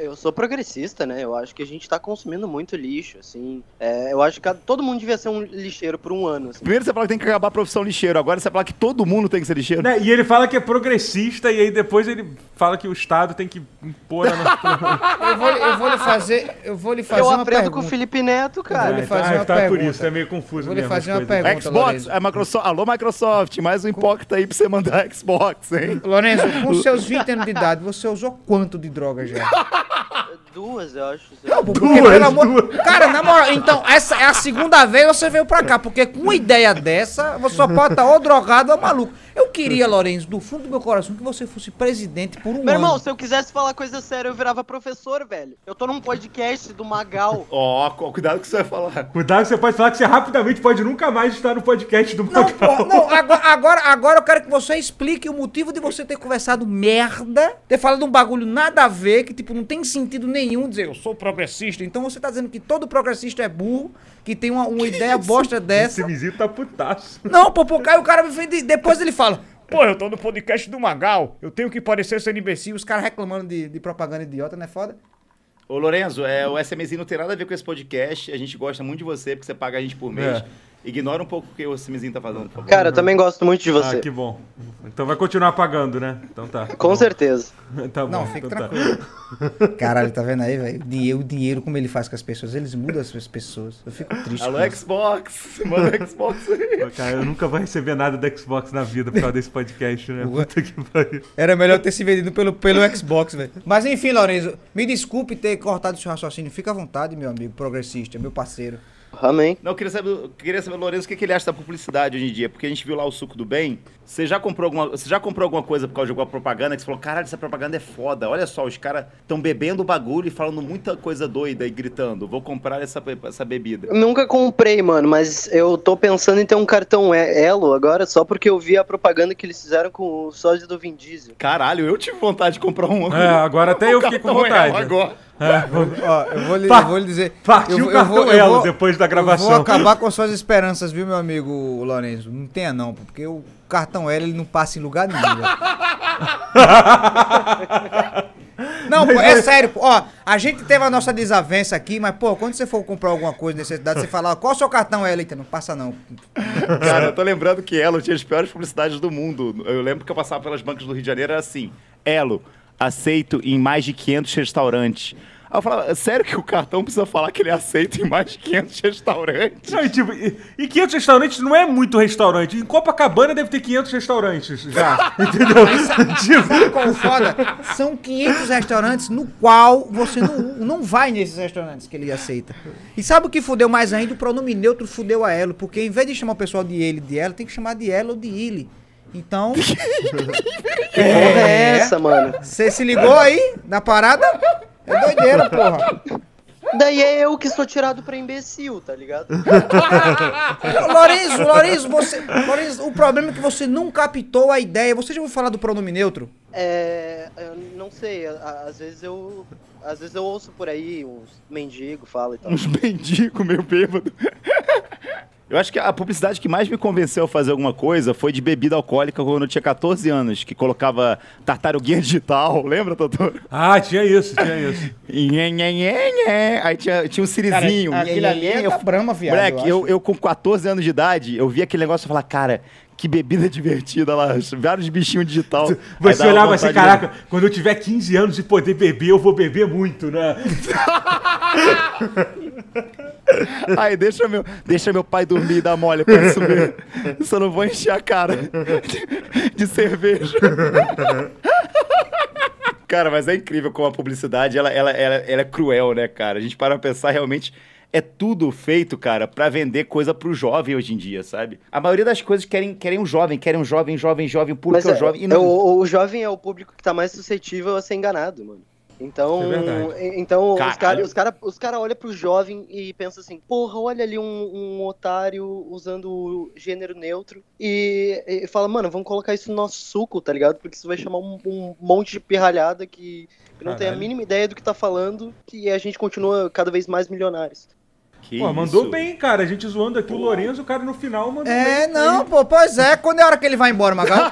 Eu sou progressista, né? Eu acho que a gente tá consumindo muito lixo, assim. É, eu acho que todo mundo devia ser um lixeiro por um ano. assim. Primeiro você fala que tem que acabar a profissão lixeiro, agora você fala que todo mundo tem que ser lixeiro. Né, E ele fala que é progressista e aí depois ele fala que o Estado tem que impor a nossa... *laughs* Eu vou, eu vou lhe fazer, eu vou lhe fazer Eu uma aprendo pergunta. com o Felipe Neto, vou cara. lhe fazer Ah, uma tá por pergunta. isso, é meio confuso Vou lhe fazer uma coisas. pergunta. Xbox, a Microsoft, alô Microsoft, mais um impacto aí pra você mandar *laughs* Xbox, hein? Lorenzo, com seus 20 anos de idade, você usou quanto de droga já? *laughs* Duas, eu acho. Não, porque, Duas, pelo amor... duas. Cara, na moral, então, essa é a segunda vez que você veio pra cá, porque com uma ideia dessa, você só pode estar ou drogado ou maluco. Eu queria, Lorenzo, do fundo do meu coração, que você fosse presidente por um Meu irmão, ano. se eu quisesse falar coisa séria, eu virava professor, velho. Eu tô num podcast do Magal. *laughs* Ó, cu- cuidado que você vai falar. Cuidado, você pode falar que você rapidamente pode nunca mais estar no podcast do Não, Magal. porra, não, agora, agora, agora eu quero que você explique o motivo de você ter conversado merda, ter falado um bagulho nada a ver, que tipo, não tem sentido nenhum dizer eu sou progressista. Então você tá dizendo que todo progressista é burro, que tem uma, uma ideia bosta Esse dessa. vizinho tá putaço. Não, pô, pô, o cara me fez. de- Depois ele fala. Pô, eu tô no podcast do Magal. Eu tenho que parecer ser imbecil. Os caras reclamando de, de propaganda idiota, não é foda? Ô, Lorenzo, é, o SMzinho não tem nada a ver com esse podcast. A gente gosta muito de você, porque você paga a gente por mês. É. Ignora um pouco o que o SMzinho tá fazendo, por favor. Cara, eu também gosto muito de você. Ah, que bom. Então vai continuar pagando, né? Então tá. Com certeza. *laughs* Tá bom. Não, fique então tá. tranquilo. Caralho, tá vendo aí, velho? O dinheiro, o dinheiro, como ele faz com as pessoas. Eles mudam as pessoas. Eu fico triste. Alô. Xbox! *laughs* Manda Xbox aí. Cara, eu nunca vou receber nada da Xbox na vida por causa desse podcast, né? Puta que pariu. Era melhor ter se vendido pelo, pelo Xbox, velho. Mas enfim, Lorenzo, me desculpe ter cortado seu raciocínio. Fica à vontade, meu amigo progressista, meu parceiro. Amém. Não, eu queria saber, queria saber, Lourenço, o que, que ele acha da publicidade hoje em dia? Porque a gente viu lá o suco do bem. Você já comprou alguma, você já comprou alguma coisa por causa de alguma propaganda que você falou, caralho, essa propaganda é foda. Olha só, os caras estão bebendo o bagulho e falando muita coisa doida e gritando. Vou comprar essa, essa bebida. Nunca comprei, mano, mas eu tô pensando em ter um cartão Elo agora só porque eu vi a propaganda que eles fizeram com o sódio do Vin Diesel. Caralho, eu tive vontade de comprar um. É, agora *laughs* até eu fiquei com vontade. Elo Agora. É, *laughs* ó, eu, vou lhe, eu vou lhe dizer. Partiu eu, o cartão Elo depois da gravação. Eu vou acabar com suas esperanças, viu, meu amigo Lourenço? Não tenha não, porque o cartão L ele não passa em lugar nenhum. *laughs* Não, pô, é sério, pô. Ó, a gente teve a nossa desavença aqui, mas, pô, quando você for comprar alguma coisa, necessidade, você fala, qual é o seu cartão Ela? Eita, não passa não. Cara, eu tô lembrando que Elo tinha as piores publicidades do mundo. Eu lembro que eu passava pelas bancas do Rio de Janeiro, era assim, Elo, aceito em mais de 500 restaurantes. Aí eu falava, sério que o cartão precisa falar que ele é aceito em mais de 500 restaurantes? Não, e, tipo, e, e 500 restaurantes não é muito restaurante. Em Copacabana deve ter 500 restaurantes já, *laughs* entendeu? *laughs* tipo... Sabe qual é foda? São 500 restaurantes no qual você não, não vai nesses restaurantes que ele aceita. E sabe o que fudeu mais ainda? O pronome neutro fudeu a Elo, porque em vez de chamar o pessoal de ele de ela, tem que chamar de ela ou de ele. Então. *laughs* é, é essa, mano? Você se ligou aí na parada? É doideira, porra. Daí é eu que sou tirado pra imbecil, tá ligado? *laughs* Lourenço, Lourenço, você. Lourenço, o problema é que você não captou a ideia. Você já ouviu falar do pronome neutro? É. Eu não sei, às vezes eu. Às vezes eu ouço por aí uns mendigos falam e tal. Uns mendigos meio bêbado. Eu acho que a publicidade que mais me convenceu a fazer alguma coisa foi de bebida alcoólica quando eu tinha 14 anos, que colocava tartaruguinha *laughs* digital, lembra, doutor? Ah, tinha isso, tinha isso. *laughs* Aí tinha, tinha um sirizinho. Cara, aquilo ali é da Brahma, viado. Moleque, eu, eu, eu, com 14 anos de idade, eu vi aquele negócio e falava, cara, que bebida *laughs* divertida lá, vários bichinhos digital. Você olhava assim, caraca, de... quando eu tiver 15 anos e poder beber, eu vou beber muito, né? *laughs* Aí deixa meu, deixa meu pai dormir e dar mole pra subir. *laughs* Só não vou encher a cara de, de cerveja. Cara, mas é incrível como a publicidade ela, ela, ela, ela é cruel, né, cara? A gente para pra pensar realmente é tudo feito, cara, para vender coisa pro jovem hoje em dia, sabe? A maioria das coisas querem, querem um jovem, querem um jovem, jovem, jovem, público é, é jovem. E não... o, o jovem é o público que tá mais suscetível a ser enganado, mano. Então, é então os caras os cara, os cara olham pro jovem e pensam assim, porra, olha ali um, um otário usando gênero neutro e, e, fala, mano, vamos colocar isso no nosso suco, tá ligado? Porque isso vai chamar um, um monte de pirralhada que, que não Caralho. tem a mínima ideia do que tá falando e a gente continua cada vez mais milionários. Que pô, mandou isso? bem, cara. A gente zoando aqui pô. o Lourenço, o cara no final mandou é, bem. É, não, pô, pois é. Quando é a hora que ele vai embora, Magal?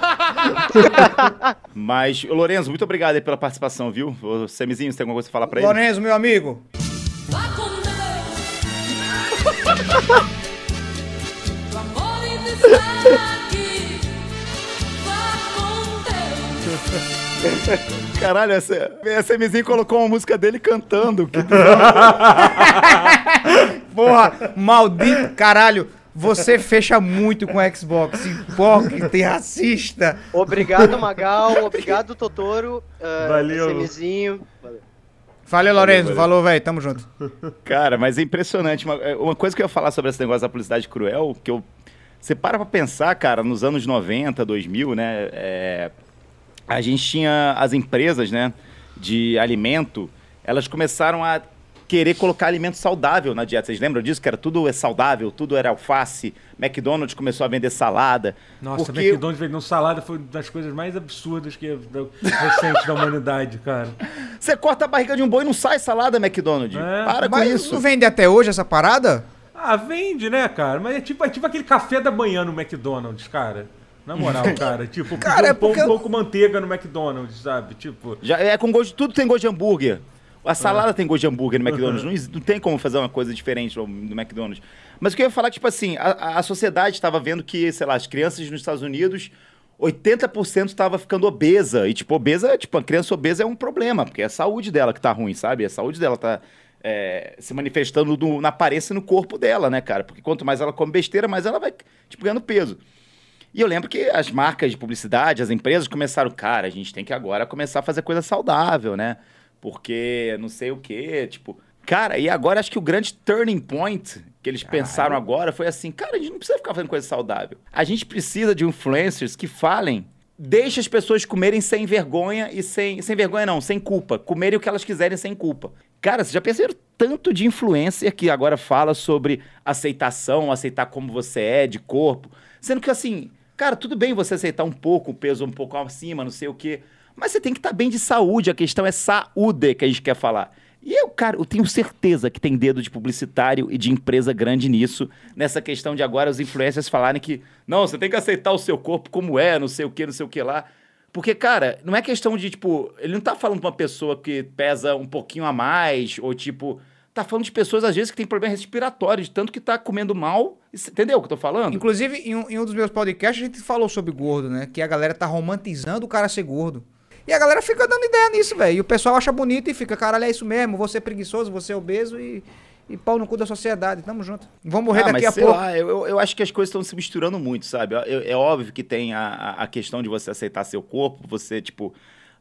*laughs* Mas, Lourenço, muito obrigado aí pela participação, viu? O Semizinho, você tem alguma coisa pra falar pra ele? Lourenço, meu amigo. Vá *laughs* com Caralho, essa, essa MZ colocou uma música dele cantando. Que *laughs* Porra, maldito, caralho. Você fecha muito com o Xbox, hipócrita e racista. Obrigado, Magal. Obrigado, Totoro. Uh, Valeu. Valeu. Valeu, Lorenzo. Falou, velho. Tamo junto. Cara, mas é impressionante. Uma, é, uma, coisa que eu ia falar sobre esse negócio da publicidade cruel, que eu. Você para pra pensar, cara, nos anos 90, 2000, né? É, a gente tinha as empresas, né, de alimento, elas começaram a querer colocar alimento saudável na dieta. Vocês lembram disso? Que era tudo é saudável, tudo era alface. McDonald's começou a vender salada. Nossa, porque... McDonald's vendendo salada foi uma das coisas mais absurdas que é recente da humanidade, cara. Você corta a barriga de um boi e não sai salada, McDonald's. É. Para Mas com isso. Não vende até hoje essa parada? Ah, vende, né, cara? Mas é tipo, é tipo aquele café da manhã no McDonald's, cara. Na moral, *laughs* cara, tipo, cara, um pão, eu... pão com manteiga no McDonald's, sabe? Tipo. Já é com gosto, tudo tem gosto de hambúrguer. A salada é. tem gosto de hambúrguer no McDonald's. Não, não, tem como fazer uma coisa diferente no, McDonald's. Mas o que eu ia falar, tipo assim, a, a sociedade estava vendo que, sei lá, as crianças nos Estados Unidos, 80% estava ficando obesa. E, tipo, obesa, tipo, a criança obesa é um problema, porque é a saúde dela que tá ruim, sabe? A saúde dela tá é, se manifestando no, na aparência e no corpo dela, né, cara? Porque quanto mais ela come besteira, mais ela vai, tipo, ganhando peso. E eu lembro que as marcas de publicidade, as empresas começaram, cara, a gente tem que agora começar a fazer coisa saudável, né? Porque não sei o quê, tipo. Cara, e agora acho que o grande turning point que eles Caralho. pensaram agora foi assim: cara, a gente não precisa ficar fazendo coisa saudável. A gente precisa de influencers que falem deixa as pessoas comerem sem vergonha e sem. Sem vergonha, não, sem culpa. Comerem o que elas quiserem sem culpa. Cara, vocês já perceberam tanto de influencer que agora fala sobre aceitação, aceitar como você é, de corpo. Sendo que, assim, Cara, tudo bem você aceitar um pouco, o peso um pouco acima, não sei o quê. Mas você tem que estar tá bem de saúde. A questão é saúde que a gente quer falar. E eu, cara, eu tenho certeza que tem dedo de publicitário e de empresa grande nisso, nessa questão de agora os influencers falarem que, não, você tem que aceitar o seu corpo como é, não sei o que, não sei o que lá. Porque, cara, não é questão de, tipo, ele não tá falando pra uma pessoa que pesa um pouquinho a mais, ou tipo, tá falando de pessoas, às vezes, que tem problema respiratório, de tanto que tá comendo mal. Entendeu o que eu tô falando? Inclusive, em um, em um dos meus podcasts, a gente falou sobre gordo, né? Que a galera tá romantizando o cara ser gordo. E a galera fica dando ideia nisso, velho. E o pessoal acha bonito e fica, caralho, é isso mesmo, você é preguiçoso, você é obeso e, e pau no cu da sociedade. Tamo junto. Vamos morrer ah, daqui a pouco. Lá, eu, eu acho que as coisas estão se misturando muito, sabe? é óbvio que tem a, a questão de você aceitar seu corpo, você, tipo,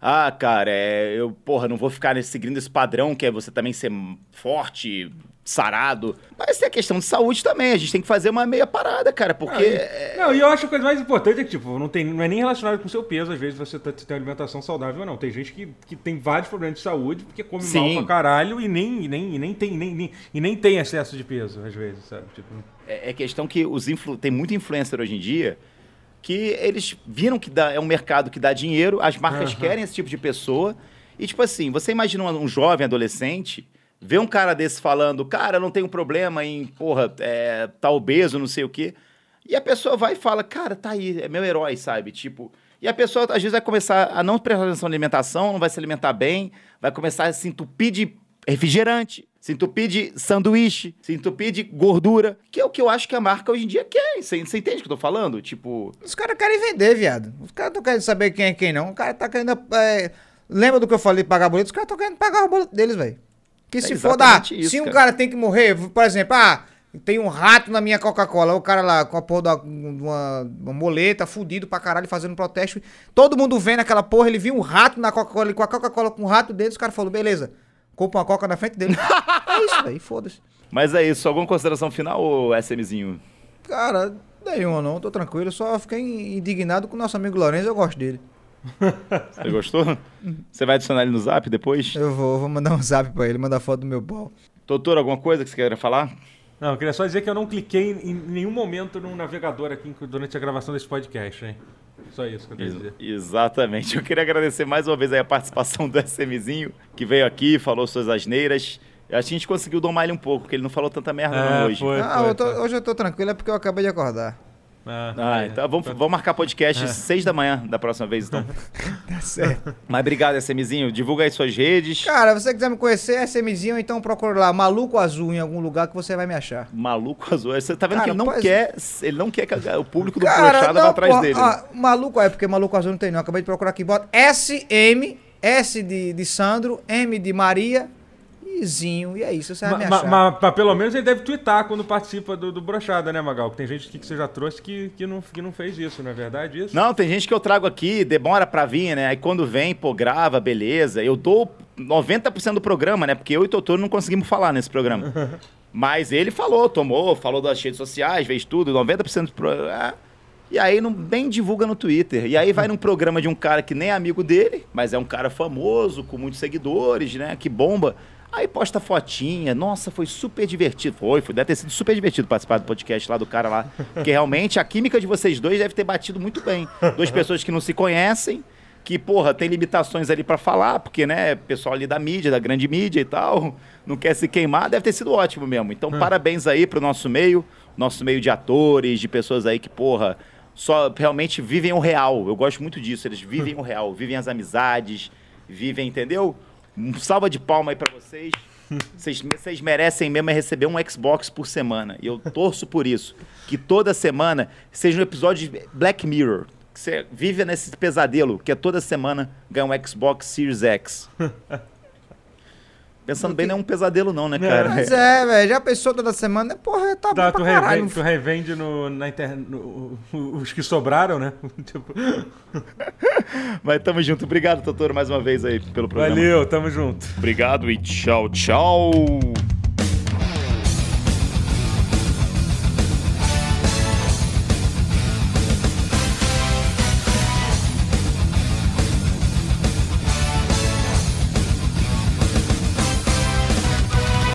ah, cara, é, eu, porra, não vou ficar nesse, seguindo esse padrão que é você também ser forte, sarado. Mas tem a questão de saúde também. A gente tem que fazer uma meia parada, cara, porque. É... Não, e eu acho que a coisa mais importante é que, tipo, não, tem, não é nem relacionado com o seu peso, às vezes você tá, tem uma alimentação saudável ou não. Tem gente que, que tem vários problemas de saúde porque come Sim. mal pra caralho e nem, e nem, e nem, tem, nem, nem, e nem tem excesso de peso, às vezes, sabe? Tipo... É, é questão que os influ... tem muito influencer hoje em dia que eles viram que dá, é um mercado que dá dinheiro, as marcas uhum. querem esse tipo de pessoa. E, tipo assim, você imagina um, um jovem adolescente ver um cara desse falando, cara, não tenho problema em, porra, é, tá obeso, não sei o quê. E a pessoa vai e fala, cara, tá aí, é meu herói, sabe? Tipo. E a pessoa, às vezes, vai começar a não prestar atenção na alimentação, não vai se alimentar bem, vai começar a se entupir de refrigerante, se entupir de sanduíche, se entupir de gordura, que é o que eu acho que a marca hoje em dia quer. Você, você entende o que eu tô falando? Tipo. Os caras querem vender, viado. Os caras não querem saber quem é quem, não. O cara tá querendo. É... Lembra do que eu falei de pagar boleto? Os caras estão querendo pagar o boleto deles, velho. Que é se for dar. Isso, se um cara. cara tem que morrer, por exemplo, ah. Tem um rato na minha Coca-Cola. O cara lá com a porra de uma, uma moleta, fudido pra caralho, fazendo protesto. Todo mundo vendo aquela porra. Ele viu um rato na Coca-Cola, com a Coca-Cola com o rato dele. Os caras falaram, beleza, compra uma Coca na frente dele. *laughs* é isso, velho, foda-se. Mas é isso. Alguma consideração final, ou SMzinho? Cara, nenhuma não, tô tranquilo. Só fiquei indignado com o nosso amigo Lourenço, eu gosto dele. *laughs* Você gostou? Você vai adicionar ele no zap depois? Eu vou, vou mandar um zap pra ele, mandar foto do meu pau. Doutor, alguma coisa que você queira falar? Não, eu queria só dizer que eu não cliquei em nenhum momento no navegador aqui durante a gravação desse podcast, hein? Só isso que eu queria dizer. Exatamente. Eu queria agradecer mais uma vez a participação do *laughs* SMzinho, que veio aqui, falou suas asneiras. A gente conseguiu domar ele um pouco, porque ele não falou tanta merda é, não, hoje. Foi, ah, foi, eu tô, hoje eu tô tranquilo, é porque eu acabei de acordar. Ah, ah é. então vamos, vamos marcar podcast é. seis da manhã da próxima vez, então. *laughs* tá certo. Mas obrigado, SMzinho. Divulga aí suas redes. Cara, se você quiser me conhecer, SMzinho, então procura lá, Maluco Azul, em algum lugar que você vai me achar. Maluco Azul. Você tá vendo Cara, que ele não quer. Ele não quer que o público do Brochada vá atrás dele. Ah, maluco é, porque Maluco Azul não tem, não. acabei de procurar aqui. Bota SM, S de, de Sandro, M de Maria, e é isso, você vai ma, me achar. Mas, mas, pelo menos ele deve twittar quando participa do, do Brochada, né, Magal? Tem gente que, que você já trouxe que, que, não, que não fez isso, não é verdade isso? Não, tem gente que eu trago aqui, demora pra vir, né? Aí quando vem, pô, grava, beleza. Eu dou 90% do programa, né? Porque eu e o Totoro não conseguimos falar nesse programa. *laughs* mas ele falou, tomou, falou das redes sociais, fez tudo, 90% do programa. É. E aí não, nem divulga no Twitter. E aí vai num programa de um cara que nem é amigo dele, mas é um cara famoso, com muitos seguidores, né? Que bomba. Aí posta fotinha, nossa, foi super divertido. Foi, foi, deve ter sido super divertido participar do podcast lá do cara lá. Porque realmente a química de vocês dois deve ter batido muito bem. Duas pessoas que não se conhecem, que, porra, tem limitações ali para falar, porque, né, pessoal ali da mídia, da grande mídia e tal, não quer se queimar, deve ter sido ótimo mesmo. Então, hum. parabéns aí pro nosso meio, nosso meio de atores, de pessoas aí que, porra, só realmente vivem o real. Eu gosto muito disso, eles vivem o real, vivem as amizades, vivem, entendeu? Um salva de palma aí para vocês. *laughs* Vocês, vocês merecem mesmo é receber um Xbox por semana. E eu torço por isso. Que toda semana seja um episódio de Black Mirror. Que você vive nesse pesadelo, que é toda semana ganhar um Xbox Series X. *laughs* Pensando bem, não é um pesadelo, não, né, cara? Mas é, velho. Já pensou toda semana? Porra, tá, tá bom tu revende, tu revende no, na internet no, os que sobraram, né? *laughs* tipo... Mas tamo junto. Obrigado, Totoro, mais uma vez aí pelo programa. Valeu, tamo junto. Obrigado e tchau, tchau.